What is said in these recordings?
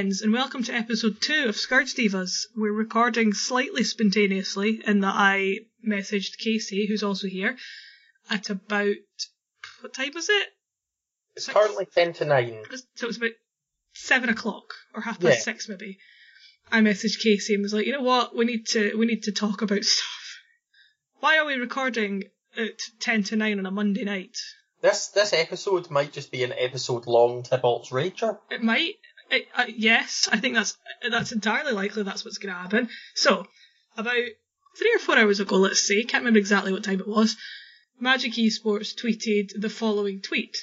friends, and welcome to episode two of Scourge Divas. We're recording slightly spontaneously in that I messaged Casey, who's also here, at about what time was it? It's currently ten to nine. So it was about seven o'clock or half past Yeah. six maybe. I messaged Casey and was like, you know what, we need to we need to talk about stuff. Why are we recording at ten to nine on a Monday night? This this episode might just be an episode long Tibalt's Rager. It might. Yes, I think that's that's entirely likely. That's what's going to happen. So, about three or four hours ago, let's say, can't remember exactly what time it was. Magic Esports tweeted the following tweet: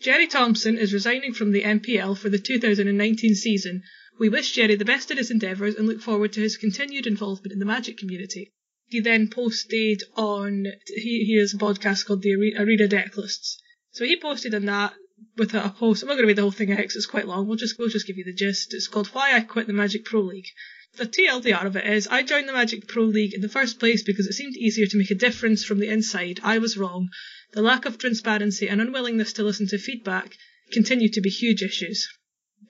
Jerry Thompson is resigning from the MPL for the 2019 season. We wish Jerry the best in his endeavours and look forward to his continued involvement in the Magic community. He then posted on he, he has a podcast called the Are- Arena Decklists. So he posted on that with a, post. I'm not going to read the whole thing out 'cause it's quite long. We'll just we'll just give you the gist. It's called "Why I Quit the Magic Pro League." The TLDR of it is I joined the Magic Pro League in the first place because it seemed easier to make a difference from the inside. I was wrong. The lack of transparency and unwillingness to listen to feedback continue to be huge issues.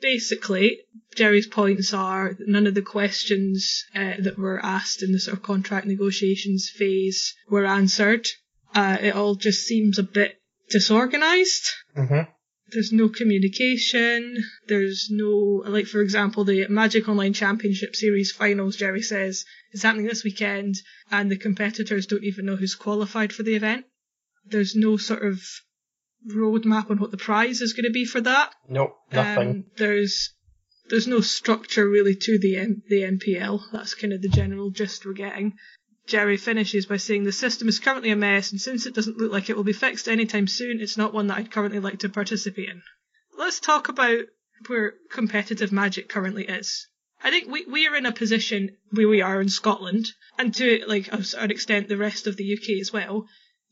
Basically, Jerry's points are that none of the questions uh, that were asked in the sort of contract negotiations phase were answered. Uh, it all just seems a bit disorganized Mm-hmm. There's no communication. There's no, like, for example, the Magic Online Championship Series finals, Jerry says, is happening this weekend, and the competitors don't even know who's qualified for the event. There's no sort of roadmap on what the prize is going to be for that. Nope, nothing. Um, there's there's no structure really to the M- the MPL. That's kind of the general gist we're getting. Jerry finishes by saying the system is currently a mess, and since it doesn't look like it will be fixed anytime soon, it's not one that I'd currently like to participate in. Let's talk about where competitive magic currently is. I think we, we are in a position where we are in Scotland, and to like a certain extent the rest of the UK as well.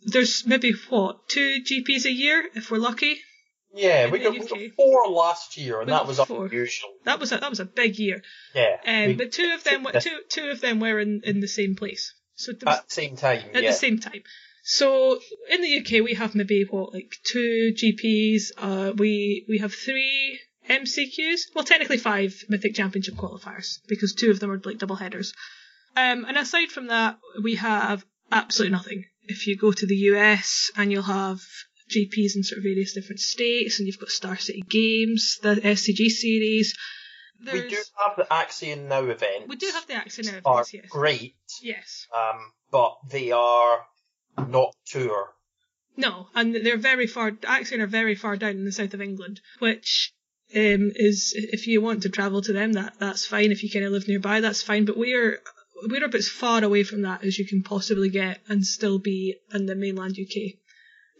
There's maybe what two GPs a year if we're lucky. yeah, we got, we got four last year, and We that was four. unusual. That was a, that was a big year. Yeah. Um, we- but two of them, were- two two of them were in, in the same place. So was- at the same time, at yeah. the same time. So in the UK we have maybe what like two GPs. Uh, we we have three MCQs. Well, technically five Mythic Championship qualifiers because two of them are like double headers. Um, and aside from that, we have absolutely nothing. If you go to the US and you'll have GPs in sort of various different states, and you've got Star City Games, the SCG series. We do have the Axion Now events. we do have the Axion now events, yes. great, Yes. um, but they are not tour. No, and they're very far. Axion are very far down in the south of England, which um, is if you want to travel to them, that that's fine. If you kind of live nearby, that's fine. But we're we're about as far away from that as you can possibly get, and still be in the mainland UK.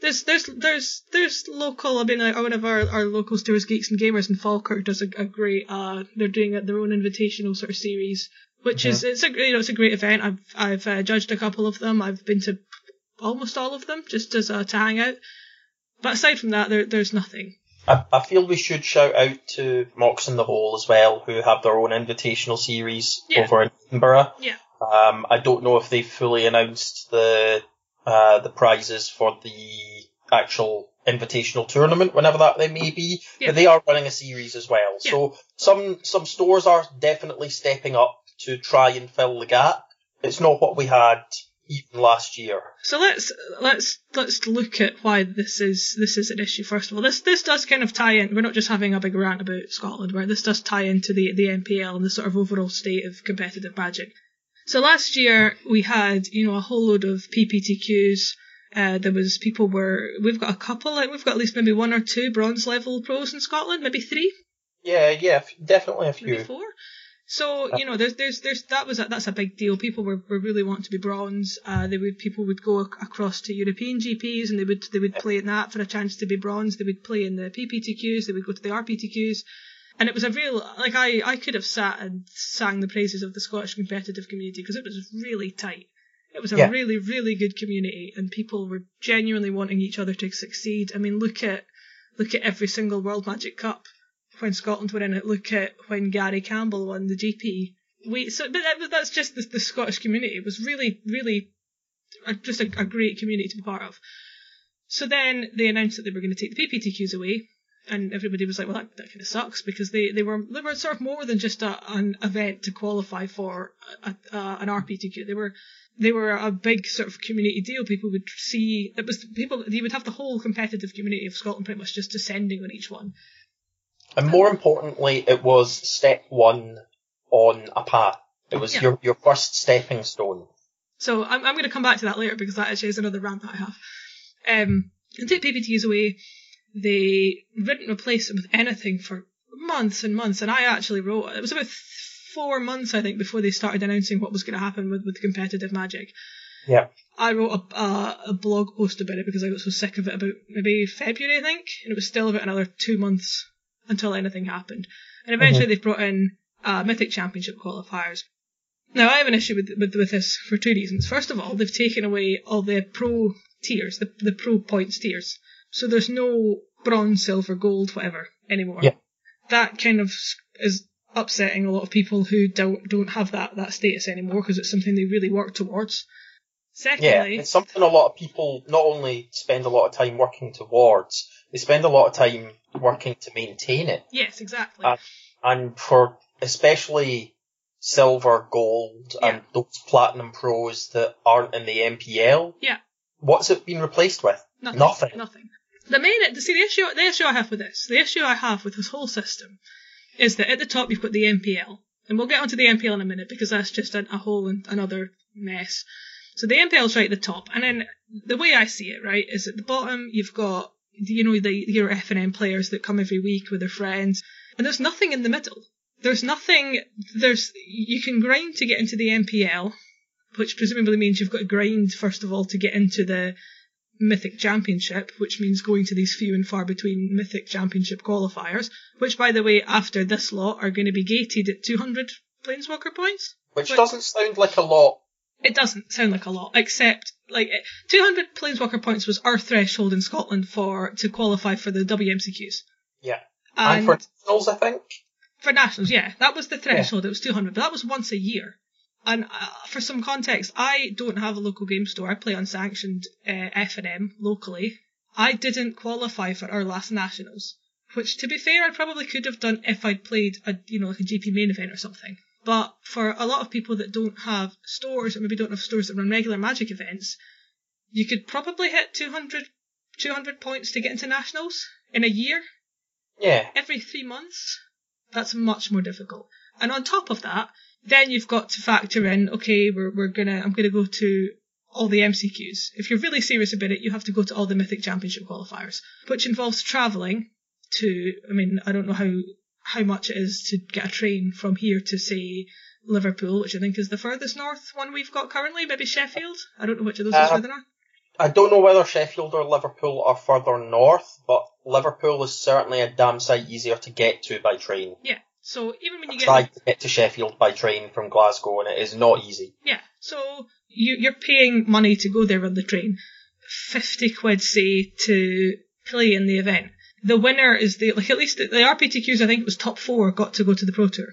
There's there's there's there's local. I mean, like one of our, our local stores, Geeks and Gamers in Falkirk, does a, a great. Uh, they're doing their own invitational sort of series, which is it's a you know it's a great event. I've I've uh, judged a couple of them. I've been to almost all of them just as uh, to hang out. But aside from that, there there's nothing. I, I feel we should shout out to Mox in the Hole as well, who have their own invitational series Yeah. over in Edinburgh. Yeah. Um, I don't know if they've fully announced the uh, the prizes for the actual invitational tournament, whenever that they may be, Yeah. but they are running a series as well. Yeah. So some some stores are definitely stepping up to try and fill the gap. It's not what we had even last year. So let's let's let's look at why this is this is an issue. First of all, this this does kind of tie in. We're not just having a big rant about Scotland, where this does tie into the the MPL and the sort of overall state of competitive magic. So last year we had you know a whole load of PPTQs. Uh, there was people were we've got a couple like we've got at least maybe one or two bronze level pros in Scotland, maybe three. Yeah, yeah, definitely a few. maybe four. So you know, there's there's there's that was a, that's a big deal. People were, were really wanting to be bronze. Uh, they would people would go ac- across to European GPs and they would they would play in that for a chance to be bronze. They would play in the PPTQs. They would go to the RPTQs. And it was a real like I I could have sat and sang the praises of the Scottish competitive community because it was really tight. It was a Yeah. really really good community and people were genuinely wanting each other to succeed. I mean, look at look at every single World Magic Cup when Scotland were in it. Look at when Gary Campbell won the GP. We so, but that, that's just the, the Scottish community. It was really, really, a, just a, a great community to be part of. So then they announced that they were going to take the PPTQs away, and everybody was like, well, that, that kind of sucks because they, they were they were sort of more than just a, an event to qualify for a, a, an RPTQ. They were they were a big sort of community deal. People would see it was people you would have the whole competitive community of Scotland pretty much just descending on each one. And more importantly, it was step one on a path. It was Yeah. your your first stepping stone. So I'm, I'm going to come back to that later because that actually is another rant that I have. Um, and take PPTs away, they didn't replace it with anything for months and months. And I actually wrote, it was about four months, I think, before they started announcing what was going to happen with, with competitive magic. Yeah. I wrote a, a, a blog post about it because I got so sick of it about maybe February, I think, and it was still about another two months until anything happened. And eventually they brought in uh, Mythic Championship qualifiers. Now I have an issue with, with with this for two reasons. First of all, they've taken away all the pro tiers, the the pro points tiers. So there's no bronze, silver, gold, whatever anymore. Yeah. That kind of is upsetting a lot of people who don't don't have that that status anymore because it's something they really work towards. Secondly, Yeah, it's something a lot of people not only spend a lot of time working towards, they spend a lot of time working to maintain it. yes, exactly. Uh, And for especially silver, gold, Yeah. and those platinum pros that aren't in the MPL, Yeah. what's it been replaced with? Nothing. Nothing. Nothing. The main, see, the issue, the issue I have with this, the issue I have with this whole system, is that at the top you've got the MPL, and we'll get onto the MPL in a minute because that's just a, a whole another mess. So the MPL's right at the top, and then the way I see it, right, is at the bottom you've got, you know, the your F and M players that come every week with their friends, and there's nothing in the middle. There's nothing. There's you can grind to get into the MPL, which presumably means you've got to grind first of all to get into the Mythic Championship, which means going to these few and far between Mythic Championship qualifiers, which, by the way, after this lot are going to be gated at 200 Planeswalker points. Which But- doesn't sound like a lot. It doesn't sound like a lot, except like eh, 200 Planeswalker points was our threshold in Scotland for to qualify for the WMCQs. Yeah. And, And, for nationals, I think. for nationals, yeah, that was the threshold. It was 200, but that was once a year. And uh, for some context, I don't have a local game store. I play unsanctioned uh, F&M locally. I didn't qualify for our last nationals, which, to be fair, I probably could have done if I'd played a you know like a GP main event or something. But for a lot of people that don't have stores or maybe don't have stores that run regular Magic events, you could probably hit 200, 200 points to get into nationals in a year Yeah. every three months, that's much more difficult. And on top of that, then you've got to factor in, okay, we're, we're gonna, I'm gonna go to all the MCQs. If you're really serious about it, you have to go to all the Mythic Championship qualifiers, which involves travelling to, I mean, I don't know how, how much it is to get a train from here to say Liverpool, which I think is the furthest north one we've got currently, maybe Sheffield. I don't know which of those is Uh, further north. I don't know whether Sheffield or Liverpool are further north, but Liverpool is certainly a damn sight easier to get to by train. Yeah. So even when you get tried to get to Sheffield by train from Glasgow, and it is not easy. Yeah, so you, you're paying money to go there on the train. 50 quid, say, to play in the event. The winner is the, like at least the, the RPTQs, I think it was top four, got to go to the Pro Tour.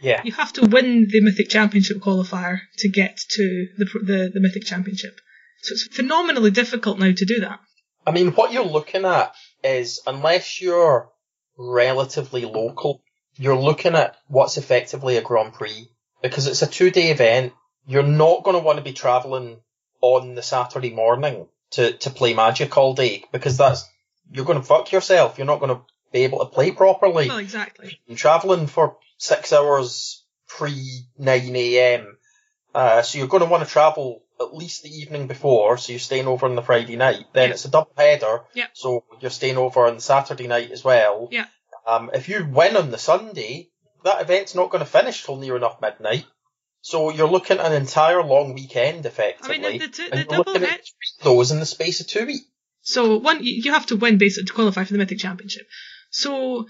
Yeah. You have to win the Mythic Championship qualifier to get to the, the, the Mythic Championship. So it's phenomenally difficult now to do that. I mean, what you're looking at is, unless you're relatively local, you're looking at what's effectively a Grand Prix. Because it's a two day event, you're not going to want to be travelling on the Saturday morning to, to play Magic all day, because that's, you're going to fuck yourself. You're not going to be able to play properly. Well, exactly. I'm travelling for six hours pre 9am. Uh, so you're going to want to travel at least the evening before, so you're staying over on the Friday night. Then Yeah. it's a double header, Yeah. so you're staying over on the Saturday night as well. Yeah. Um, if you win on the Sunday, that event's not going to finish till near enough midnight. So you're looking at an entire long weekend, effectively. I mean, the, the, the double at those in the space of two weeks. So one, you you have to win basically to qualify for the Mythic Championship. So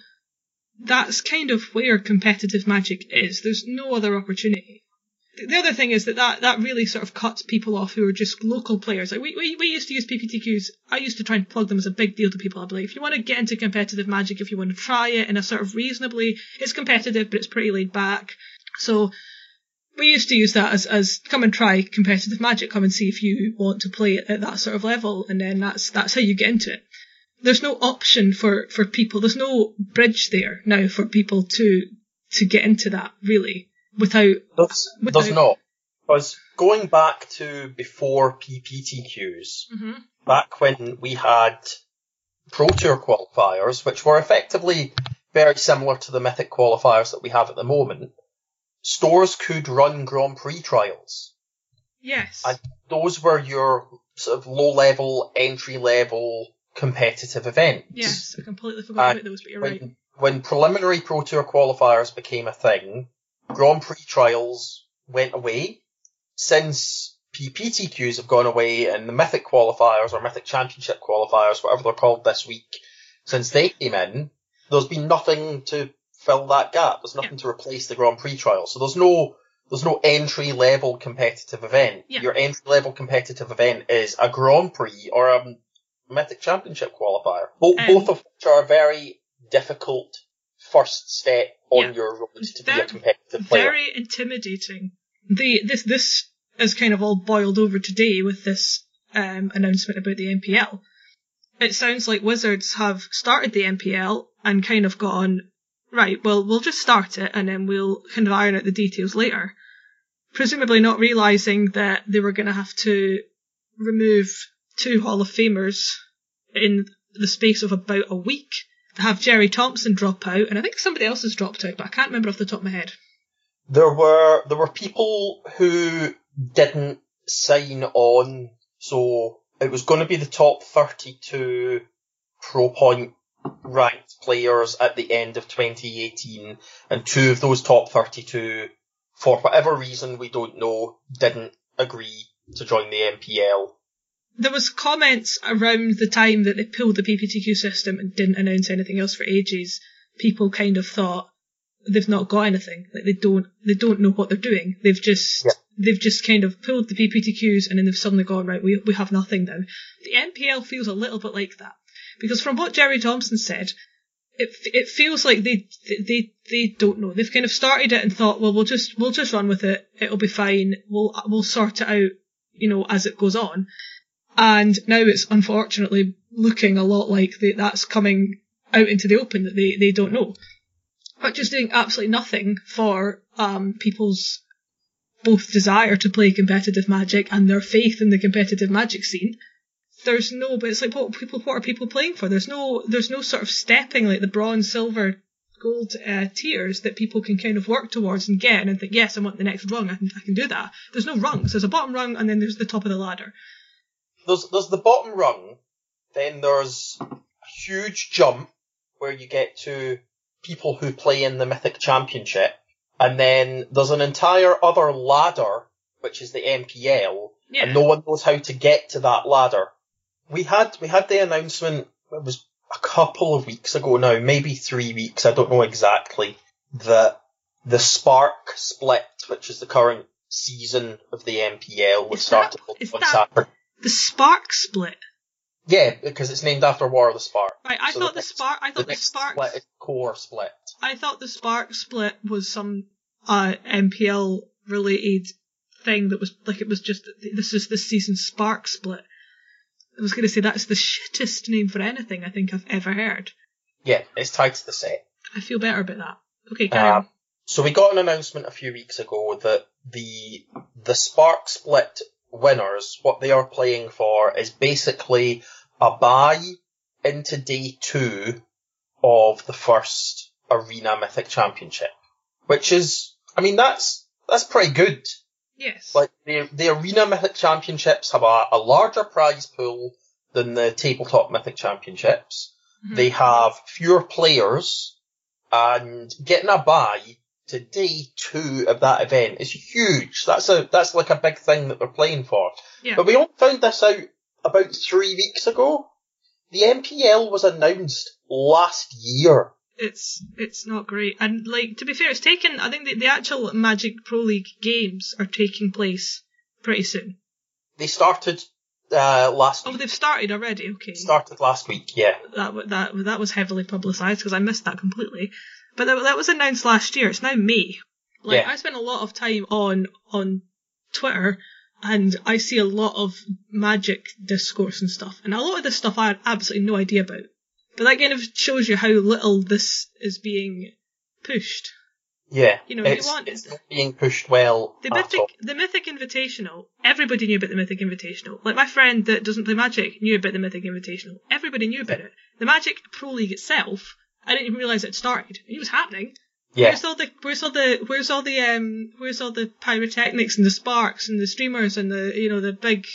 that's kind of where competitive Magic is. There's no other opportunity. The- The other thing is that, that that really sort of cuts people off who are just local players. Like we, we, we used to use PPTQs. I used to try and plug them as a big deal to people. I'd be like, if you want to get into competitive Magic, if you want to try it in a sort of reasonably, it's competitive, but it's pretty laid back. So we used to use that as, as come and try competitive magic, come and see if you want to play it at that sort of level, and then that's that's how you get into it. there's no option for, for people. There's no bridge there now for people to to get into that really without. does, without there's not. Because going back to before PPTQs, hmm back when we had Pro Tour qualifiers, which were effectively very similar to the Mythic qualifiers that we have at the moment, stores could run Grand Prix trials. Yes. I- Those were your sort of low level, entry level competitive events. yes, I completely forgot Uh, about those, but you're right. When, when preliminary Pro Tour qualifiers became a thing, Grand Prix trials went away. Since PPTQs have gone away and the Mythic qualifiers or Mythic Championship qualifiers, whatever they're called this week, since they came in, there's been nothing to fill that gap. There's nothing to replace the Grand Prix trials. So there's no there's no entry level competitive event. Yeah. Your entry level competitive event is a Grand Prix or a Mythic Championship qualifier. Bo- Um, both of which are a very difficult first step on Yeah. your road to be Very- a competitive player. Very intimidating. The this this is kind of all boiled over today with this um, announcement about the MPL. It sounds like Wizards have started the MPL and kind of gone right. Well, we'll just start it and then we'll kind of iron out the details later. Presumably not realizing that they were going to have to remove two Hall of Famers in the space of about a week. Have Jerry Thompson drop out, and I think somebody else has dropped out, but I can't remember off the top of my head. There were there were people who didn't sign on, so it was going to be the top 32 pro point ranked players at the end of 2018, and two of those top 32, for whatever reason we don't know, didn't agree to join the MPL. There was comments around the time that they pulled the PPTQ system and didn't announce anything else for ages. People kind of thought they've not got anything. Like they don't they don't know what they're doing. They've just Yeah. they've just kind of pulled the PPTQs and then they've suddenly gone right. We we have nothing now. The MPL feels a little bit like that because from what Jerry Thompson said, it it feels like they they they don't know. They've kind of started it and thought, well, we'll just we'll just run with it. It'll be fine. We'll we'll sort it out, you know, as it goes on. And now it's unfortunately looking a lot like they, that's coming out into the open that they, they don't know. Which just doing absolutely nothing for um, people's both desire to play competitive magic and their faith in the competitive magic scene. There's no, but it's like what people, what are people playing for? There's no, there's no sort of stepping like the bronze, silver, gold uh, tiers that people can kind of work towards and get and think, yes, I want the next rung. I can, I can do that. There's no rungs. There's a bottom rung and then there's the top of the ladder. There's there's the bottom rung, then there's a huge jump where you get to people who play in the Mythic Championship, and then there's an entire other ladder which is the MPL, Yeah. and no one knows how to get to that ladder. We had we had the announcement. It was a couple of weeks ago now, maybe three weeks. I don't know exactly. That the Spark split, which is the current season of the MPL, would start that- is on that- Saturday. The spark split. Yeah, because it's named after War of the Spark. Right, I So thought the the next- spark. I thought the, next spark. split is core split. I thought the spark split was some uh, MPL related thing that was like it was just this is this season's spark split. I was going to say that's the shittest name for anything I think I've ever heard. Yeah, it's tied to the set. I feel better about that. Okay, carry Um, on. so we got an announcement a few weeks ago that the the Spark Split winners, what they are playing for is basically a buy into day two of the first Arena Mythic Championship, which is, I mean, that's that's pretty good. Yes. Like the the Arena Mythic Championships have a, a larger prize pool than the Tabletop Mythic Championships. Mhm. They have fewer players, and getting a buy to day two of that event is huge. That's a that's like a big thing that they're playing for. Yeah. But we only found this out about three weeks ago. The MPL was announced last year. it's it's not great. And like to be fair, it's taken. I think the, the actual Magic Pro League games are taking place pretty soon. They started uh, last Oh, week. they've started already. Okay. Started last week, yeah. that that that was heavily publicised because I missed that completely. But that, that was announced last year. It's now May. Like Yeah. I spent a lot of time on on Twitter, and I see a lot of magic discourse and stuff, and a lot of this stuff I had absolutely no idea about. But that kind of shows you how little this is being pushed. Yeah, You know, you it's, want- it's not being pushed well The Mythic, all. the Mythic Invitational, everybody knew about the Mythic Invitational. Like my friend that doesn't play Magic knew about the Mythic Invitational. Everybody knew about it. The Magic Pro League itself, I didn't even realise it started. It was happening. Yeah, Where's all the where's all the where's all the um where's all the pyrotechnics and the sparks and the streamers and the you know the big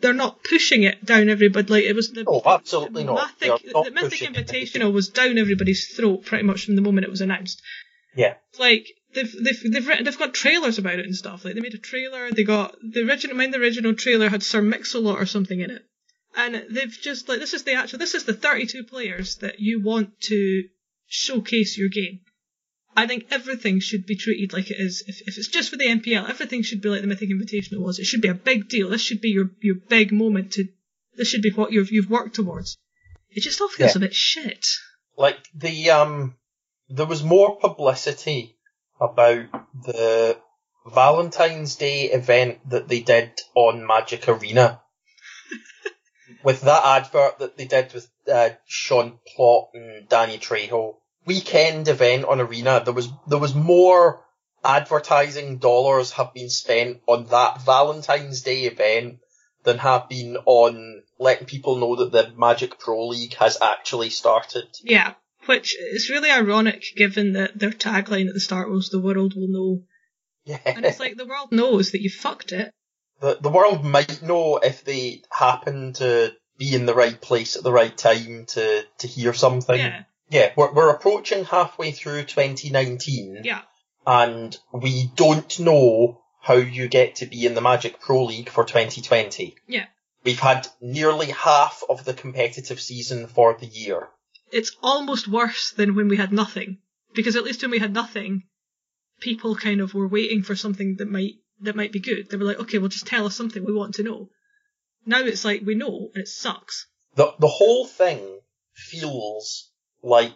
they're not pushing it down everybody like it was the no, absolutely the not. Mythic, not the Mythic it. Invitational was down everybody's throat pretty much from the moment it was announced. Yeah. Like they've they've they've written, they've got trailers about it and stuff. Like they made a trailer. They got the original. Mind the original trailer had Sir Mix-a-Lot or something in it, and they've just like this is the actual. This is the 32 players that you want to showcase your game. I think everything should be treated like it is. If, if it's just for the MPL, everything should be like the Mythic Invitational was. It should be a big deal. This should be your, your big moment to, this should be what you've, you've worked towards. It just all feels Yeah. a bit shit. like the um there was more publicity about the Valentine's Day event that they did on Magic Arena. with that advert that they did with uh, Sean Plott and Danny Trejo. Weekend event on Arena. There was there was more advertising dollars have been spent on that Valentine's Day event than have been on letting people know that the Magic Pro League has actually started. Yeah. Which is really ironic given that their tagline at the start was the world will know. Yeah. And it's like the world knows that you fucked it. The the world might know if they happen to be in the right place at the right time to to hear something. Yeah. Yeah, we're we're approaching halfway through 2019, Yeah. and we don't know how you get to be in the Magic Pro League for 2020. Yeah. We've had nearly half of the competitive season for the year. It's almost worse than when we had nothing. Because at least when we had nothing, people kind of were waiting for something that might that might be good. They were like, okay, well just tell us something we want to know. Now it's like we know and it sucks. The the whole thing feels like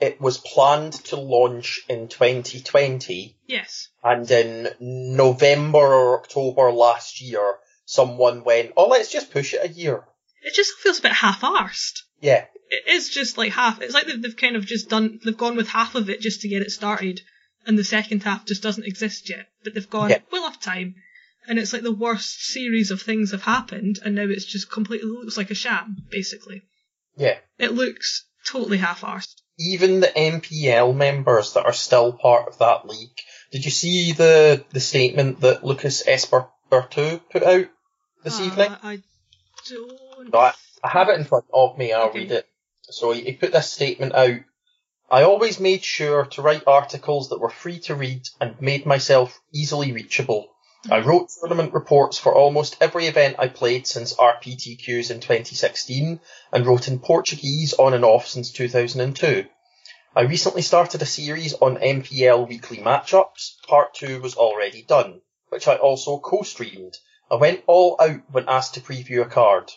it was planned to launch in 2020 Yes. and in November or October last year, someone went, "Oh, let's just push it a year." It just feels a bit half-arsed. Yeah, It is just like half. It's like they've, they've kind of just done. They've gone with half of it just to get it started, and the second half just doesn't exist yet. But they've gone. Yeah. We'll have time, and it's like the worst series of things have happened, and now it's just completely looks like a sham. Basically, yeah. it looks totally half-arsed. Even the MPL members that are still part of that league. Did you see the the statement that Lucas Esper Berthoud put out this Uh, evening? I don't. No, I, I have it in front of me. I'll Okay. read it. So he, he put this statement out. I always made sure to write articles that were free to read and made myself easily reachable. I hmm. wrote tournament reports for almost every event I played since RPTQs in 2016 and wrote in Portuguese on and off since 2002. I recently started a series on MPL weekly matchups. Part 2 was already done, which I also co-streamed. I went all out when asked to preview a card.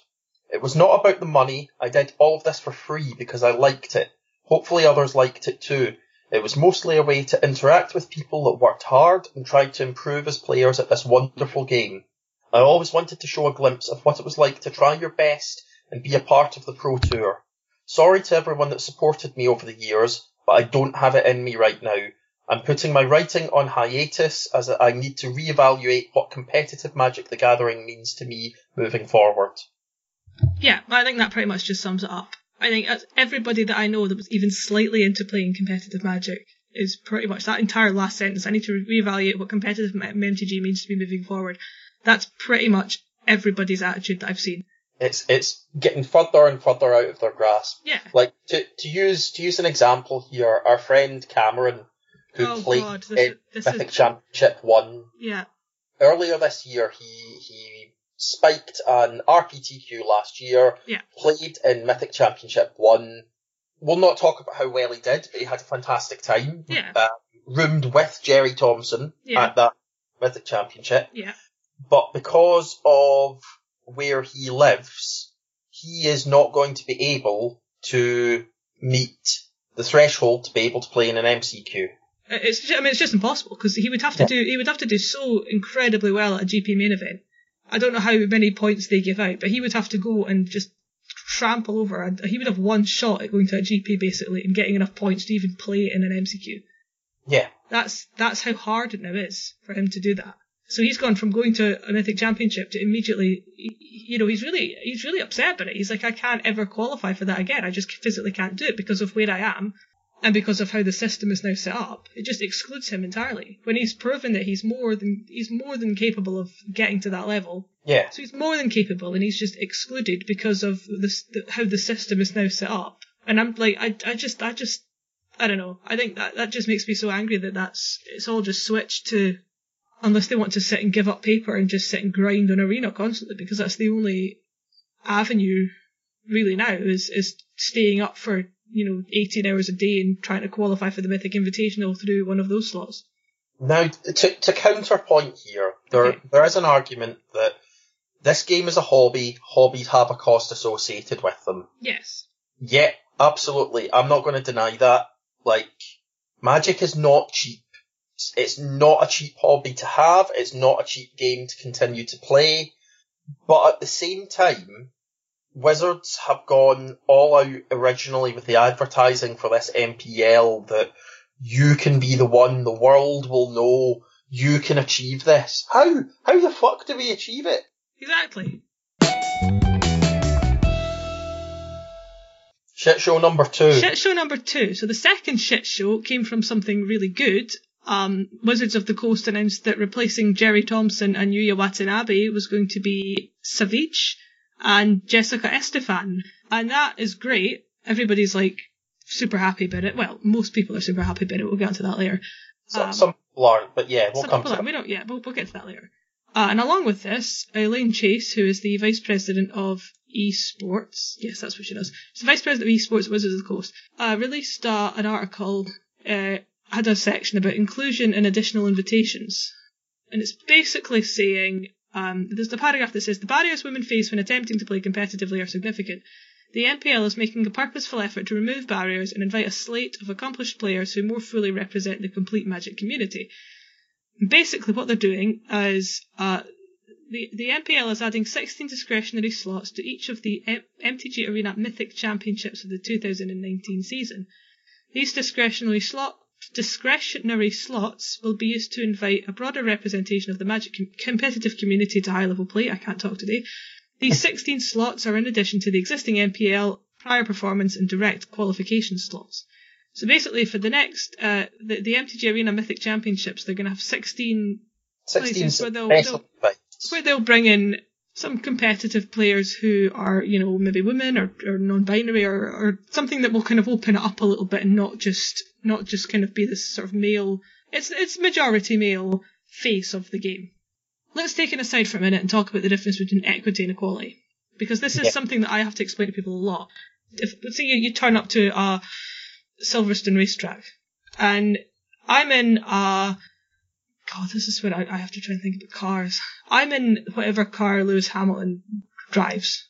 It was not about the money. I did all of this for free because I liked it. Hopefully others liked it too. It was mostly a way to interact with people that worked hard and tried to improve as players at this wonderful game. I always wanted to show a glimpse of what it was like to try your best and be a part of the Pro Tour. Sorry to everyone that supported me over the years, but I don't have it in me right now. I'm putting my writing on hiatus as I need to reevaluate what competitive Magic the Gathering means to me moving forward. Yeah, I think that pretty much just sums it up. I think everybody that I know that was even slightly into playing competitive Magic is pretty much that entire last sentence. I need to reevaluate what competitive MTG means to me moving forward. That's pretty much everybody's attitude that I've seen. It's it's getting further and further out of their grasp. Yeah. Like to to use to use an example here, our friend Cameron, who Oh, played God, this is- this Mythic is- Championship One Yeah. earlier this year, he he spiked an RPTQ last year. Yeah. Played in Mythic Championship One. We'll not talk about how well he did, but he had a fantastic time. Yeah. Uh, roomed with Jerry Thompson Yeah. at that Mythic Championship. Yeah. But because of where he lives, he is not going to be able to meet the threshold to be able to play in an MCQ. It's ju- I mean it's just impossible because he would have to Yeah. do he would have to do so incredibly well at a GP main event. I don't know how many points they give out, but he would have to go and just trample over. And he would have one shot at going to a GP basically and getting enough points to even play in an MCQ. Yeah. That's that's how hard it now is for him to do that. So he's gone from going to a mythic championship to immediately, you know, he's really he's really upset about it. He's like, I can't ever qualify for that again. I just physically can't do it because of where I am and because of how the system is now set up. It just excludes him entirely. When he's proven that he's more than he's more than capable of getting to that level. Yeah. So he's more than capable, and he's just excluded because of this the, how the system is now set up. And I'm like, I I just I just I don't know. I think that that just makes me so angry that that's it's all just switched to unless they want to sit and give up paper and just sit and grind on arena constantly because that's the only avenue really now is is staying up for you know 18 hours a day and trying to qualify for the mythic invitational through one of those slots Now, to, to counterpoint here, there Okay. there is an argument that this game is a hobby. Hobbies have a cost associated with them. yes Yeah, absolutely. I'm not going to deny that. Like, Magic is not cheap. It's- It's not a cheap hobby to have. It's not a cheap game to continue to play. But at the same time, Wizards have gone all out originally with the advertising for this MPL that you can be the one, the world will know you can achieve this. How? How the fuck do we achieve it? exactly Shit show number two. Shit show number two. So the second shit show came from something really good. Um, Wizards of the Coast announced that replacing Jerry Thompson and Yuya Watanabe was going to be Savjz and Jessica Estephan. And that is great. Everybody's like super happy about it. Well, most people are super happy about it. We'll get onto that later. Some, um, some people aren't, but yeah, we'll Some come to that. We don't, yeah, we'll, we'll get to that later. Uh, and along with this, Elaine Chase, who is the vice president of esports, yes, that's what she does. She's the vice president of esports at Wizards of the Coast, uh, released uh, an article, uh, had a section about inclusion and additional invitations. And it's basically saying, um, there's the paragraph that says, the barriers women face when attempting to play competitively are significant. The MPL is making a purposeful effort to remove barriers and invite a slate of accomplished players who more fully represent the complete Magic community. Basically, what they're doing is uh, the the MPL is adding 16 discretionary slots to each of the M- MTG Arena Mythic Championships of the 2019 season. These discretionary slot discretionary slots will be used to invite a broader representation of the Magic com- competitive community to high level play. I can't talk today. These 16 slots are in addition to the existing MPL prior performance and direct qualification slots. So basically, for the next, uh, the, the MTG Arena Mythic Championships, they're going to have 16 16 places where they'll, they'll, where they'll bring in some competitive players who are, you know, maybe women or, or non-binary or, or something that will kind of open it up a little bit and not just, not just kind of be this sort of male, it's, it's majority male face of the game. Let's take it aside for a minute and talk about the difference between equity and equality. Because this is Yeah. something that I have to explain to people a lot. If, let's say you, you turn up to a Silverstone racetrack and I'm in a God, this is where I, I have to try and think about cars. I'm in whatever car Lewis Hamilton drives.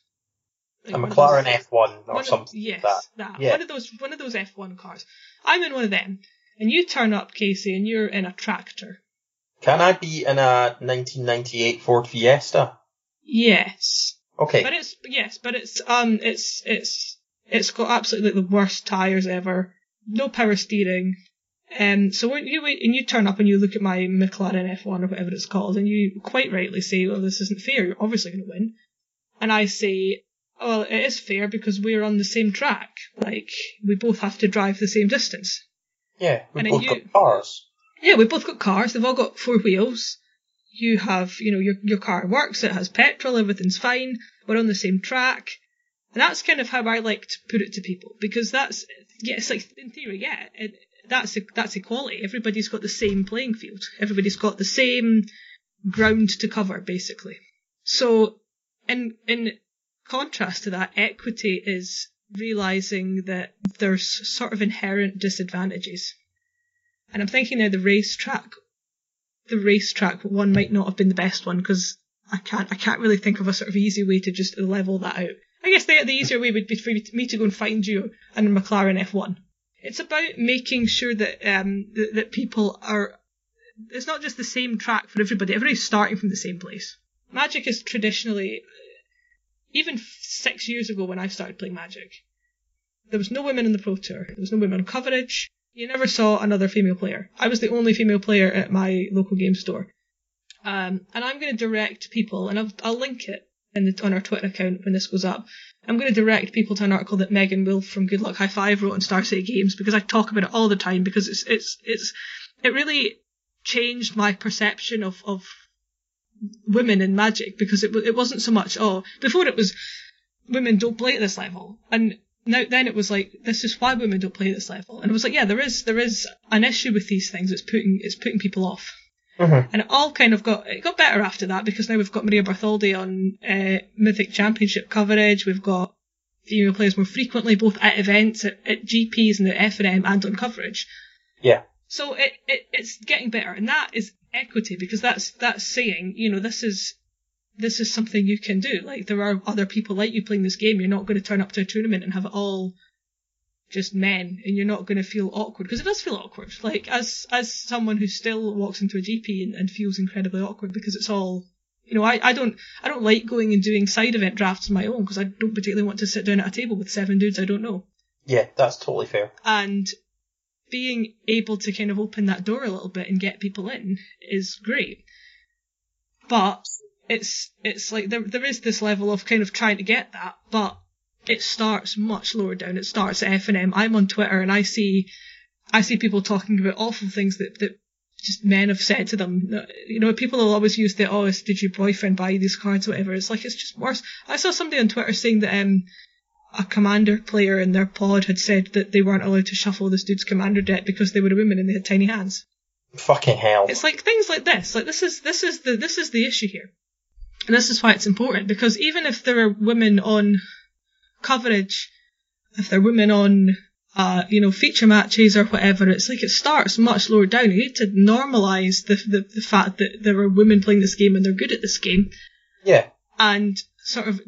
Like A McLaren F1 or of- something yes, like that. that. Yeah. One of those one of those F1 cars. I'm in one of them, and you turn up, Casey, and you're in a tractor. Can I be in a 1998 Ford Fiesta? Yes, Okay. but it's yes, but it's um, it's it's it's got absolutely the worst tires ever. No power steering. Um, so when you wait and you turn up and you look at my McLaren F1 or whatever it's called, and you quite rightly say, "Well, this isn't fair. You're obviously going to win." And I say, "Well, it is fair because we're on the same track. Like we both have to drive the same distance." yeah, we and both you- got cars. Yeah, we've both got cars. They've all got four wheels. You have, you know, your your car works. It has petrol. Everything's fine. We're on the same track, and that's kind of how I like to put it to people because that's yeah, it's like in theory, yeah, it, that's that's equality. Everybody's got the same playing field. Everybody's got the same ground to cover, basically. So, in in contrast to that, equity is realizing that there's sort of inherent disadvantages. And I'm thinking now the racetrack, the racetrack one might not have been the best one because I can't, I can't really think of a sort of easy way to just level that out. I guess the, the easier way would be for me to go and find you and McLaren F1. It's about making sure that, um, that, that people are, it's not just the same track for everybody. Everybody's starting from the same place. Magic is traditionally, even six years ago when I started playing Magic, there was no women in the Pro Tour. There was no women on coverage. You never saw another female player. I was the only female player at my local game store. Um, and I'm going to direct people, and I'll, I'll link it the, on our Twitter account when this goes up. I'm going to direct people to an article that Megan Wolf from Good Luck High Five wrote on Star City Games because I talk about it all the time because it's it's it's it really changed my perception of of women in Magic because it it wasn't so much oh before it was women don't play at this level and now then it was like this is why women don't play at this level and it was like yeah there is there is an issue with these things it's putting it's putting people off Mhm. and it all kind of got it got better after that because now we've got Maria Bartholdi on uh, Mythic Championship coverage. We've got female players more frequently, both at events, at, at GPs and at FNM, and on coverage. Yeah. So it, it it's getting better, and that is equity because that's that's saying you know this is this is something you can do. Like there are other people like you playing this game. You're not going to turn up to a tournament and have it all just men, and you're not going to feel awkward because it does feel awkward. Like as as someone who still walks into a GP and, and feels incredibly awkward because it's all. You know, I, I don't I don't like going and doing side event drafts on my own because I don't particularly want to sit down at a table with seven dudes I don't know. Yeah, that's totally fair. And being able to kind of open that door a little bit and get people in is great. But it's it's like there there is this level of kind of trying to get that, but it starts much lower down. It starts at F and M. I'm on Twitter and I see I see people talking about awful things that that just men have said to them. You know, people will always use the oh, did your boyfriend buy you these cards, or whatever. It's like it's just worse. I saw somebody on Twitter saying that um a commander player in their pod had said that they weren't allowed to shuffle this dude's commander deck because they were a woman and they had tiny hands. Fucking hell. It's like things like this. Like this is this is the this is the issue here. And this is why it's important because even if there are women on coverage, if there are women on uh, you know, feature matches or whatever, it's like it starts much lower down. You need to normalise the, the the fact that there are women playing this game and they're good at this game Yeah. and sort of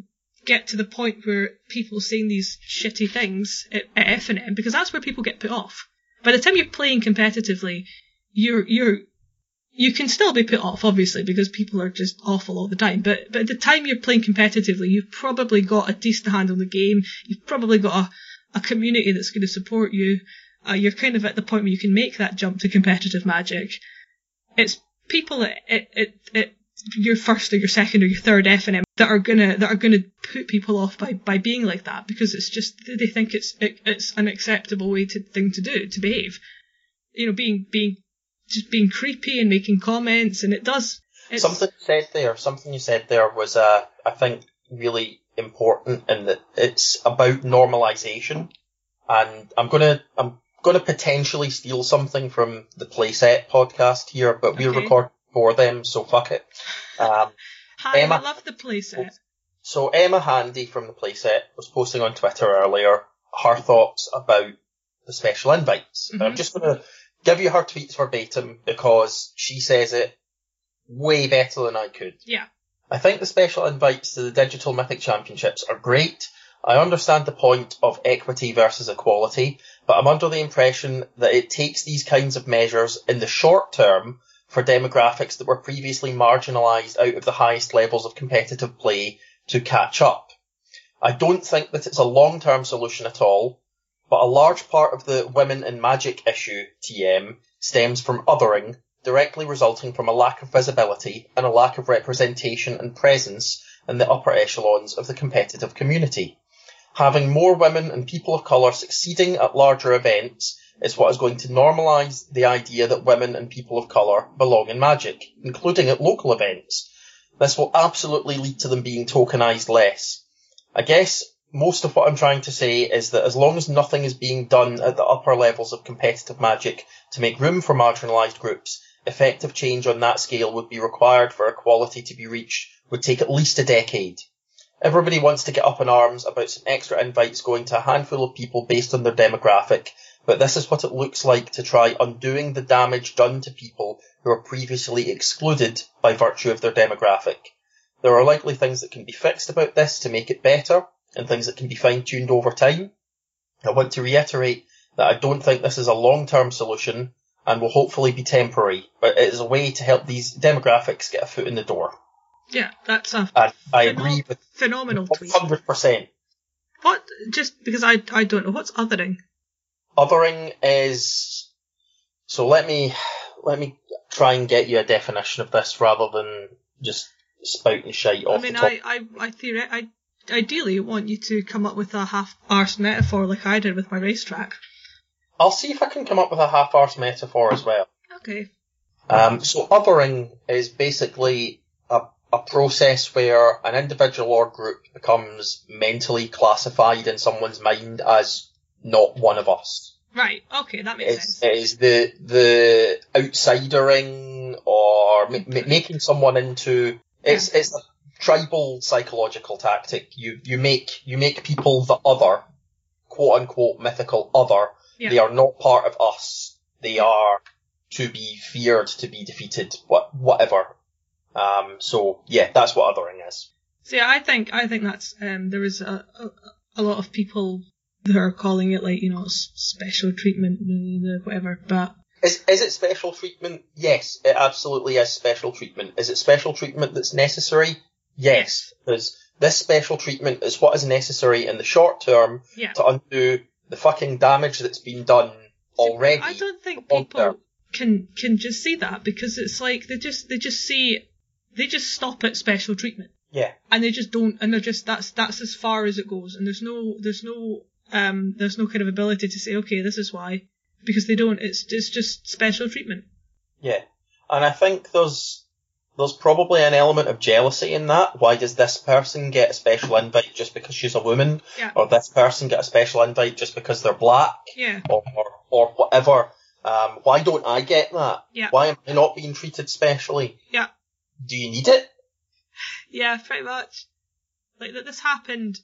get to the point where people saying these shitty things at, at F&M because that's where people get put off. By the time you're playing competitively, you're you're you can still be put off, obviously, because people are just awful all the time. But but at the time you're playing competitively, you've probably got a decent hand on the game. You've probably got a, a community that's going to support you. Uh, you're kind of at the point where you can make that jump to competitive magic. It's people at, at, at, at your first or your second or your third FNM that are gonna that are gonna put people off by, by being like that because it's just they think it's it, it's an acceptable way to thing to do to behave. You know, being being just being creepy and making comments and it does it's, Something you said there, something you said there was, uh, I think, really important in that it's about normalization. And I'm gonna, I'm gonna potentially steal something from the Playset podcast here, but we record for them, so fuck it. Um, Hi, Emma- I love the playset. so Emma Handy from the Playset was posting on Twitter earlier her thoughts about the special invites. And I'm just gonna give you her tweets verbatim because she says it way better than I could. Yeah. I think the special invites to the Digital Mythic Championships are great. I understand the point of equity versus equality, but I'm under the impression that it takes these kinds of measures in the short term for demographics that were previously marginalised out of the highest levels of competitive play to catch up. I don't think that it's a long-term solution at all, but a large part of the women in magic issue, TM, stems from othering, directly resulting from a lack of visibility and a lack of representation and presence in the upper echelons of the competitive community. Having more women and people of colour succeeding at larger events is what is going to normalise the idea that women and people of colour belong in magic, including at local events. This will absolutely lead to them being tokenised less. I guess most of what I'm trying to say is that as long as nothing is being done at the upper levels of competitive magic to make room for marginalised groups, effective change on that scale would be required for equality to be reached would take at least a decade. Everybody wants to get up in arms about some extra invites going to a handful of people based on their demographic, but this is what it looks like to try undoing the damage done to people who are previously excluded by virtue of their demographic. There are likely things that can be fixed about this to make it better, and things that can be fine tuned over time. I want to reiterate that I don't think this is a long term solution and will hopefully be temporary, but it is a way to help these demographics get a foot in the door. Yeah, that's a And I agree with phenomenal tweet. 100%. What? Just because I I don't know what's othering. Othering is so let me let me try and get you a definition of this rather than just spouting shite I off mean, the top. I mean I I, theori- I ideally want you to come up with a half-arsed metaphor like I did with my racetrack. I'll see if I can come up with a half-arse metaphor as well. Okay. Um, so othering is basically a, a process where an individual or group becomes mentally classified in someone's mind as not one of us. Right. Okay, that makes It's, sense. it is the the outsidering or ma- ma- making someone into it's it's a tribal psychological tactic. You you make you make people the other, quote unquote mythical other. Yeah. They are not part of us. They are to be feared, to be defeated, what whatever. Um, so yeah, that's what othering is. So yeah, I think I think that's um there is a, a a lot of people that are calling it like you know special treatment whatever, but Is is it special treatment? Yes, it absolutely is special treatment. Is it special treatment that's necessary? Yes, because this special treatment is what is necessary in the short term yeah. to undo the fucking damage that's been done already. I don't think people can can just see that because it's like they just they just see they just stop at special treatment Yeah, and they just don't and they're just that's that's as far as it goes and there's no there's no um there's no kind of ability to say okay this is why because they don't it's it's just special treatment yeah, and I think there's there's probably an element of jealousy in that. Why does this person get a special invite just because she's a woman, Yeah. or this person get a special invite just because they're black? yeah or or whatever. Um, why don't I get that? Yeah. Why am I not being treated specially? Yeah. Do you need it? yeah pretty much like that this happened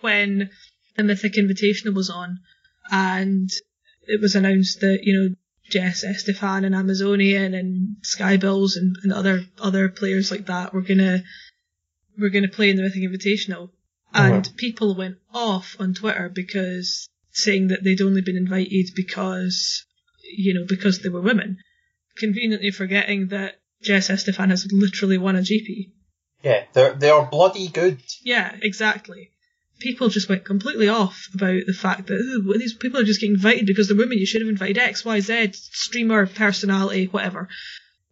when the mythic invitational was on and it was announced that you know Jess Estephan and Amazonian and Skybills and, and other other players like that were gonna were gonna play in the Mythic Invitational, uh-huh. and people went off on Twitter because saying that they'd only been invited because you know because they were women, conveniently forgetting that Jess Estephan has literally won a GP. Yeah, they're they are bloody good. Yeah, exactly. People just went completely off about the fact that these people are just getting invited because they're women. You should have invited X, Y, Z streamer, personality, whatever.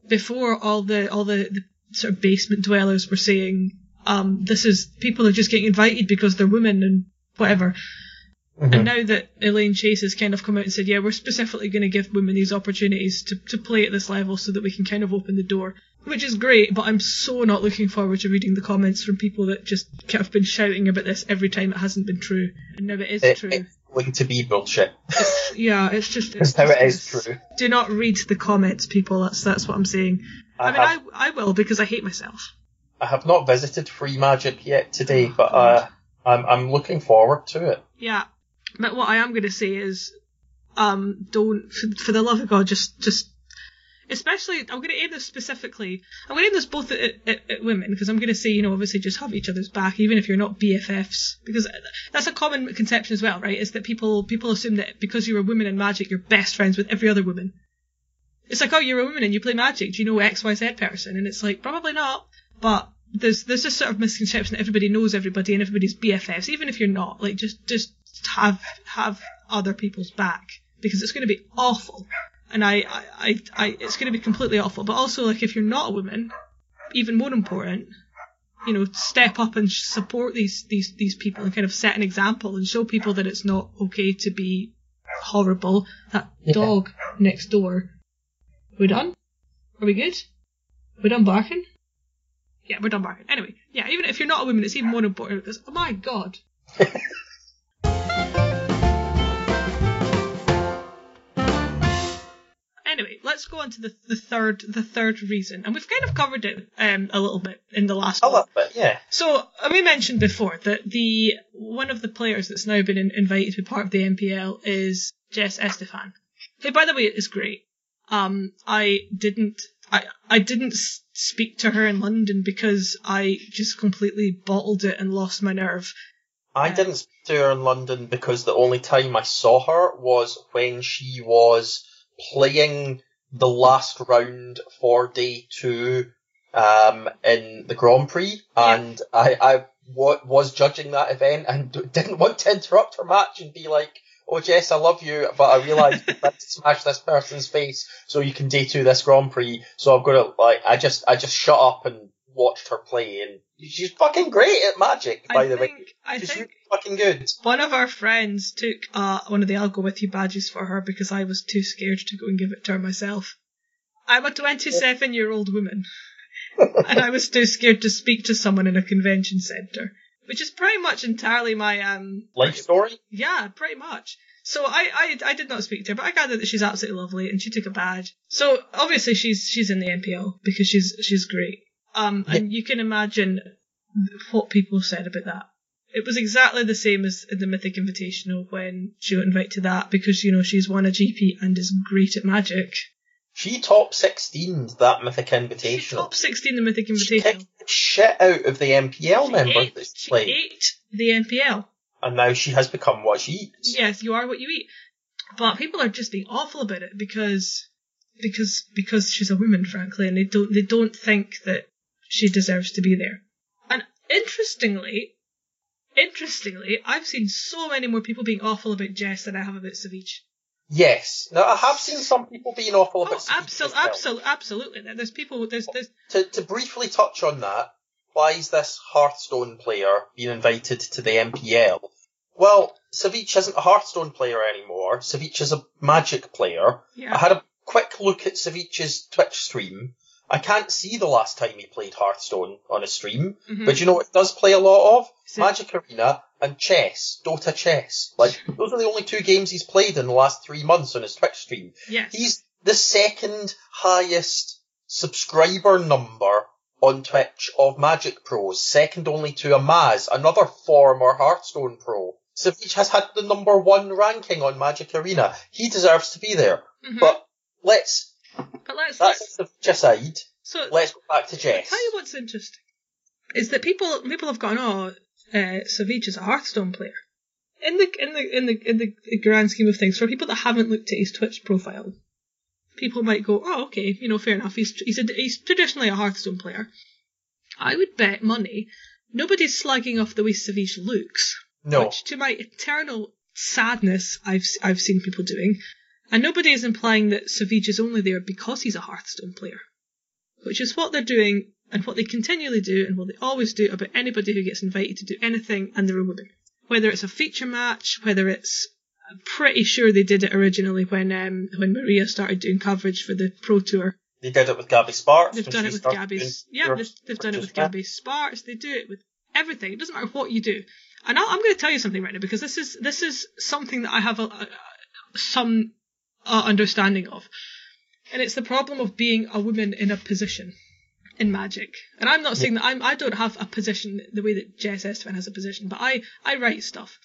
Before all the all the, the sort of basement dwellers were saying, um, this is people are just getting invited because they're women and whatever. And now that Elaine Chase has kind of come out and said, yeah, we're specifically going to give women these opportunities to, to play at this level so that we can kind of open the door, which is great, but I'm so not looking forward to reading the comments from people that just of been shouting about this every time it hasn't been true. And now it is It- true. it's going to be bullshit. yeah, it's just. It's just it is this. true. Do not read the comments, people. That's that's what I'm saying. I, mean, have, I, I will because I hate myself. I have not visited Free Magic yet today, Oh, but uh, I'm I'm looking forward to it. Yeah, but what I am going to say is, um, don't for, for the love of God, just just. Especially, I'm going to aim this specifically. I'm going to aim this both at, at, at women because I'm going to say, you know, obviously just have each other's back, even if you're not BFFs, because that's a common conception as well, right? Is that people people assume that because you're a woman in Magic, you're best friends with every other woman. It's like, oh, you're a woman and you play Magic. Do you know X Y Z person? And it's like, probably not. But there's there's this sort of misconception that everybody knows everybody and everybody's BFFs, even if you're not. Like, just just have have other people's back because it's going to be awful. And I, I, I, I it's going to be completely awful. But also, like, if you're not a woman, even more important, you know, step up and support these these these people and kind of set an example and show people that it's not okay to be horrible. That Yeah. dog next door. We done? Are we good? We done barking? Yeah, we're done barking. Anyway, yeah, even if you're not a woman, it's even more important because, oh my god. anyway, let's go on to the, the third the third reason, and we've kind of covered it um, a little bit in the last A little bit, yeah. So uh, we mentioned before that the one of the players that's now been in, invited to be part of the MPL is Jess Estephan. Who, by the way, is great. Um, I didn't I I didn't speak to her in London because I just completely bottled it and lost my nerve. I didn't speak to her in London because the only time I saw her was when she was playing the last round for day two um, in the Grand Prix, and I, I wa- was judging that event and d- didn't want to interrupt her match and be like, "Oh Jess, I love you, but I realised I to smash this person's face so you can day two this Grand Prix." So I've got to like, I just, I just shut up and watched her play, and she's fucking great at Magic, by I the way. think I She's really fucking good. one of our friends took uh, one of the I'll go with you badges for her because I was too scared to go and give it to her myself. I'm a 27 year old woman, and I was too scared to speak to someone in a convention centre, which is pretty much entirely my um Life story. Yeah, pretty much. So I, I I did not speak to her, but I gathered that she's absolutely lovely and she took a badge. So obviously she's she's in the MPL because she's she's great. Um, and you can imagine what people said about that. It was exactly the same as in the Mythic Invitational when she got invited to that because you know she's won a GP and is great at Magic. She top 16 that Mythic Invitational. She top 16 the Mythic She Invitational. shit out of the MPL She member ate, that she she played. ate the MPL. And now she has become what she eats. Yes, you are what you eat. But people are just being awful about it because because because she's a woman, frankly, and they don't they don't think that she deserves to be there. And interestingly, interestingly, I've seen so many more people being awful about Jess than I have about Savjz. Yes. Now, I have seen some people being awful about Oh, absolutely, absolutely, absolutely. There's people. There's there's To, to briefly touch on that, why is this Hearthstone player being invited to the MPL? Well, Savjz isn't a Hearthstone player anymore. Savjz is a Magic player. Yeah. I had a quick look at Savjz's Twitch stream. I can't see the last time he played Hearthstone on a stream, mhm. but you know what he does play a lot of? So- Magic Arena and chess, Dota chess. Like, those are the only two games he's played in the last three months on his Twitch stream. yes. He's the second highest subscriber number on Twitch of Magic Pros, second only to Amaz, another former Hearthstone pro. Savjz has had the number one ranking on Magic Arena. He deserves to be there. Mhm. But let's, but let's, let's that's Savjz aside, so let's go back to I'll Jess. tell you what's interesting is that people people have gone, oh, uh, Savjz is a Hearthstone player. In the in the in the in the grand scheme of things, for people that haven't looked at his Twitch profile, people might go, oh, okay, you know, fair enough. He's he's a, he's traditionally a Hearthstone player. I would bet money nobody's slagging off the way Savjz looks, No. which to my eternal sadness, I've I've seen people doing, and nobody is implying that Savjz is only there because he's a Hearthstone player which is what they're doing and what they continually do and what they always do about anybody who gets invited to do anything and they're a woman. Whether it's a feature match, whether it's I'm pretty sure they did it originally when um, when Maria started doing coverage for the Pro Tour. They did it with Gaby Spartz. They've done it with Gabby's. Yeah, they've, they've done it with. Gaby Spartz. They do it with everything. It doesn't matter what you do. And I'll, I'm going to tell you something right now because this is this is something that I have a, a, some uh, understanding of, and it's the problem of being a woman in a position in Magic. And I'm not saying that I'm I don't have a position the way that Jess Estephan has a position, but I I write stuff.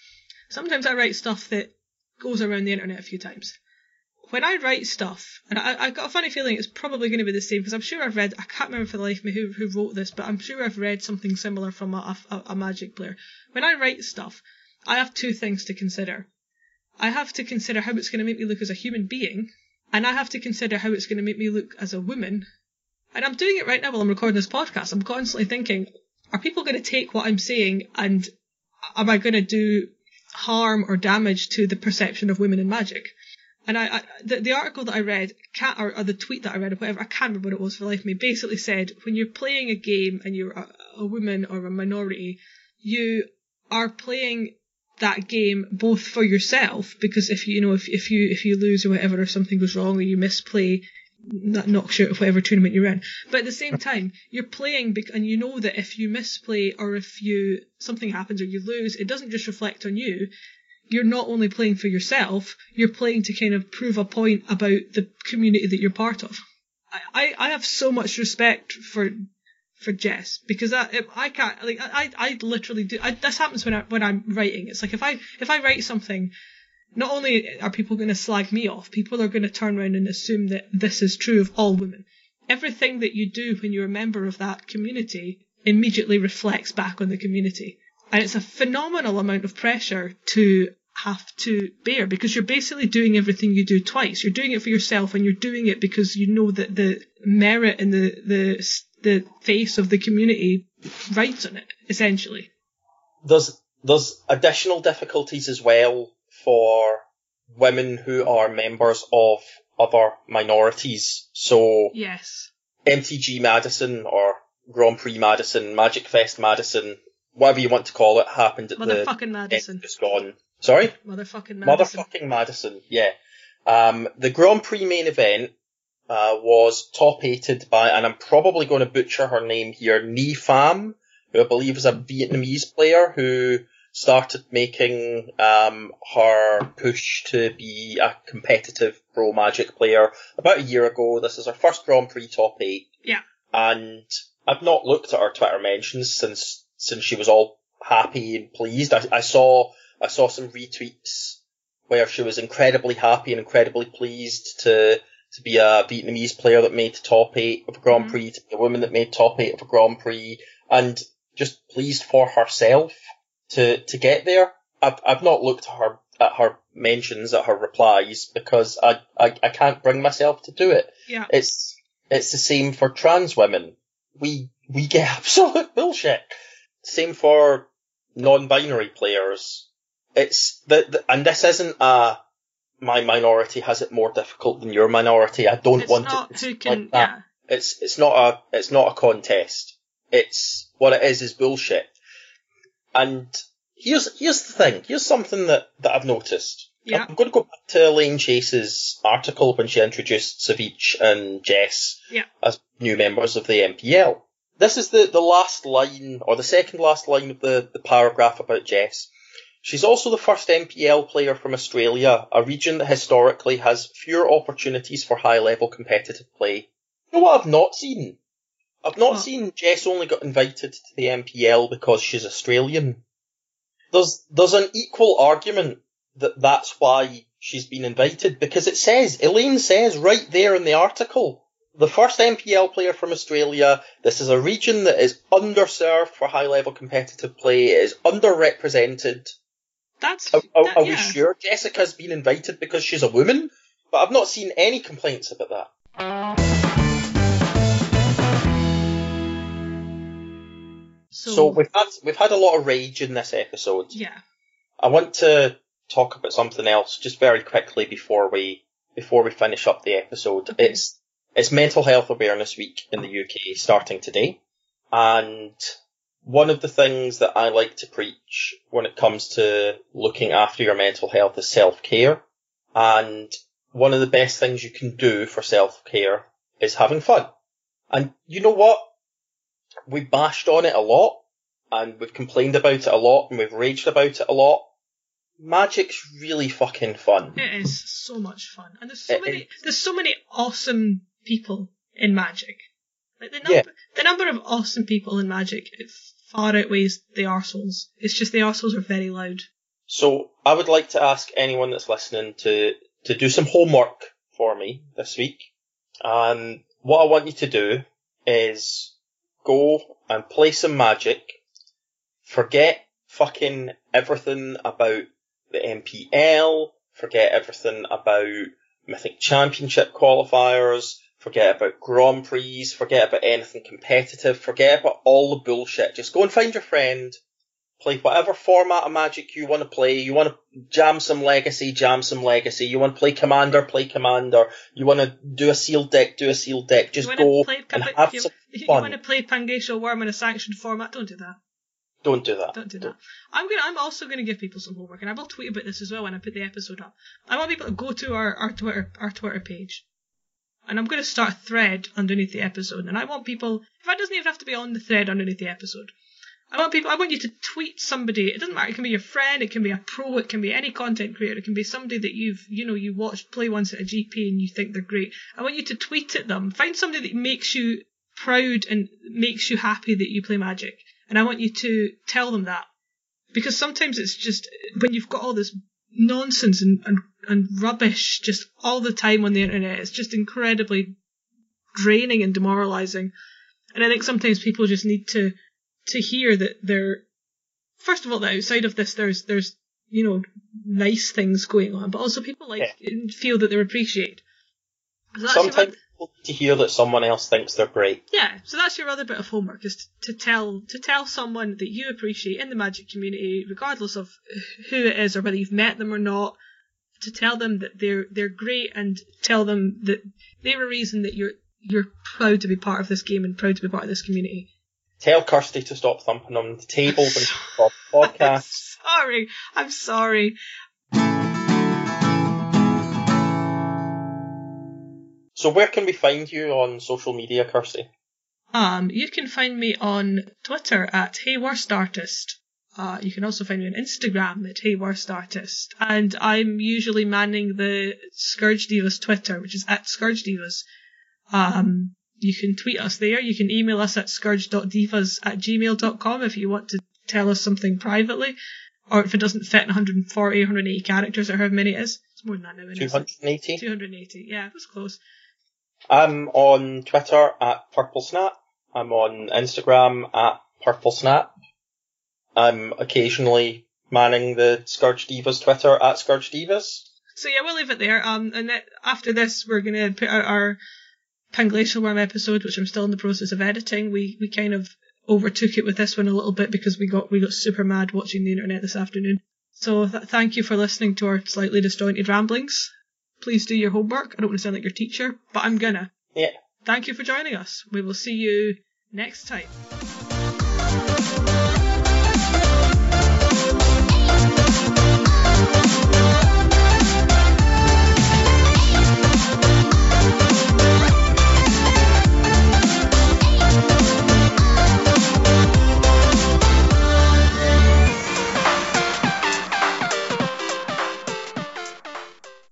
Sometimes I write stuff that goes around the internet a few times when I write stuff, and I, I've got a funny feeling it's probably going to be the same because I'm sure I've read, I can't remember for the life of me who, who wrote this, but I'm sure I've read something similar from a, a, a magic player. When I write stuff, I have two things to consider. I have to consider how it's going to make me look as a human being, and I have to consider how it's going to make me look as a woman. And I'm doing it right now while I'm recording this podcast. I'm constantly thinking, are people going to take what I'm saying and am I going to do harm or damage to the perception of women in magic? And I, I the, the article that I read, can't, or, or the tweet that I read, or whatever, I can't remember what it was for life me, basically said when you're playing a game and you're a, a woman or a minority, you are playing that game both for yourself because if you, know if if you if you lose or whatever or something goes wrong or you misplay that knocks you out of whatever tournament you're in. But at the same time, you're playing bec- and you know that if you misplay or if you something happens or you lose, it doesn't just reflect on you you're not only playing for yourself, you're playing to kind of prove a point about the community that you're part of. I, I, I have so much respect for for Jess because I I can't like I I literally do I, this happens when I when I'm writing. It's like if I if I write something, not only are people going to slag me off, people are going to turn around and assume that this is true of all women. Everything that you do when you're a member of that community immediately reflects back on the community. And it's a phenomenal amount of pressure to have to bear because you're basically doing everything you do twice. You're doing it for yourself and you're doing it because you know that the merit and the, the the face of the community writes on it, essentially. There's there's additional difficulties as well for women who are members of other minorities. So Yes. MTG Madison or Grand Prix Madison, Magic Fest Madison, whatever you want to call it, happened at the Motherfucking end Madison. just gone. Sorry? Motherfucking Madison. Motherfucking Madison, yeah. Um, the Grand Prix main event uh, was top aided by, and I'm probably going to butcher her name here, Ni Pham, who I believe is a Vietnamese player who started making um, her push to be a competitive pro Magic player about a year ago. This is her first Grand Prix top eight. Yeah. And I've not looked at her Twitter mentions since since she was all happy and pleased. I, I saw I saw some retweets where she was incredibly happy and incredibly pleased to to be a Vietnamese player that made the top eight of a Grand Mhm. Prix, to be a woman that made top eight of a Grand Prix, and just pleased for herself to to get there. I've I've not looked at her at her mentions at her replies because I I, I can't bring myself to do it. Yeah. It's it's the same for trans women. We we get absolute bullshit. Same for non-binary players. It's the, the and this isn't a my minority has it more difficult than your minority. I don't It's want not it who can. like yeah. It's it's not a it's not a contest. It's what it is is bullshit. And here's here's the thing. Here's something that, that I've noticed. Yeah. I'm going to go back to Elaine Chase's article when she introduced Savjz and Jess Yeah. as new members of the MPL. This is the, the last line, or the second last line of the, the paragraph about Jess. She's also the first MPL player from Australia, a region that historically has fewer opportunities for high level competitive play. You know what I've not seen? I've not seen Jess only got invited to the MPL because she's Australian. There's there's an equal argument that that's why she's been invited because it says Elaine says right there in the article the first MPL player from Australia. This is a region that is underserved for high level competitive play. It is underrepresented. That's. Are, are, that- are we sure Jessica's been invited because she's a woman? But I've not seen any complaints about that. So, So we've had we've had a lot of rage in this episode. yeah. I want to talk about something else just very quickly before we before we finish up the episode. Okay. It's it's Mental Health Awareness Week in the UK starting today, and one of the things that I like to preach when it comes to looking after your mental health is self care, and one of the best things you can do for self care is having fun. And you know what? We bashed on it a lot, and we've complained about it a lot, and we've raged about it a lot. Magic's really fucking fun. It is so much fun, and there's so It many. There's so many awesome people in Magic. Like the number, Yeah. the number of awesome people in Magic it far outweighs the arseholes. It's just the arseholes are very loud. So I would like to ask anyone that's listening to, to do some homework for me this week. And what I want you to do is go and play some magic. Forget fucking everything about the MPL. Forget everything about Mythic Championship qualifiers. Forget about Grand Prix. Forget about anything competitive. Forget about all the bullshit. Just go and find your friend play whatever format of Magic you want to play. You want to jam some Legacy, jam some Legacy. You want to play Commander, play Commander. You want to do a sealed deck, do a sealed deck. Just go play, and if have you, some you fun. want to play Panglacial Wurm in a sanctioned format, don't do that. Don't do that. Don't do that. I'm gonna. I'm also gonna give people some homework, and I will tweet about this as well when I put the episode up. I want people to go to our, our Twitter our Twitter page, and I'm gonna start a thread underneath the episode. And I want people. If that doesn't even have to be on the thread underneath the episode, I want people. I want you to tweet somebody. It doesn't matter. It can be your friend. It can be a pro. It can be any content creator. It can be somebody that you've you know you watched play once at a GP and you think they're great. I want you to tweet at them. Find somebody that makes you proud and makes you happy that you play Magic. And I want you to tell them that because sometimes it's just when you've got all this nonsense and, and, and rubbish just all the time on the internet, it's just incredibly draining and demoralizing. And I think sometimes people just need to to hear that they're first of all that outside of this there's there's you know nice things going on, but also people like feel that they're appreciated. So Sometimes to hear that someone else thinks they're great. Yeah, so that's your other bit of homework is to tell to tell someone that you appreciate in the magic community, regardless of who it is or whether you've met them or not, to tell them that they're they're great and tell them that they're a reason that you're you're proud to be part of this game and proud to be part of this community. Tell Kirsty to stop thumping on the table and stop podcasts. sorry, I'm sorry. So where can we find you on social media, Kirsty? Um, you can find me on Twitter at Hey Worst Artist. Uh, you can also find me on Instagram at Hey Worst Artist. And I'm usually manning the Scourge Divas Twitter, which is at Scourge Divas. Um, you can tweet us there. You can email us at scourge.divas at gmail.com if you want to tell us something privately. Or if it doesn't fit in 140, 180 characters or however many it is. It's more than that now. isn't 280? 280. Yeah, it was close. I'm on Twitter at Purple Snap. I'm on Instagram at Purple Snap. I'm occasionally manning the Scourge Divas Twitter at Scourge Divas. So yeah, we'll leave it there. Um, and then after this, we're gonna put out our Panglacial Wurm episode, which I'm still in the process of editing. We we kind of overtook it with this one a little bit because we got we got super mad watching the internet this afternoon. So th- thank you for listening to our slightly disjointed ramblings. Please do your homework. I don't want to sound like your teacher, but I'm gonna. Yeah. Thank you for joining us. We will see you next time.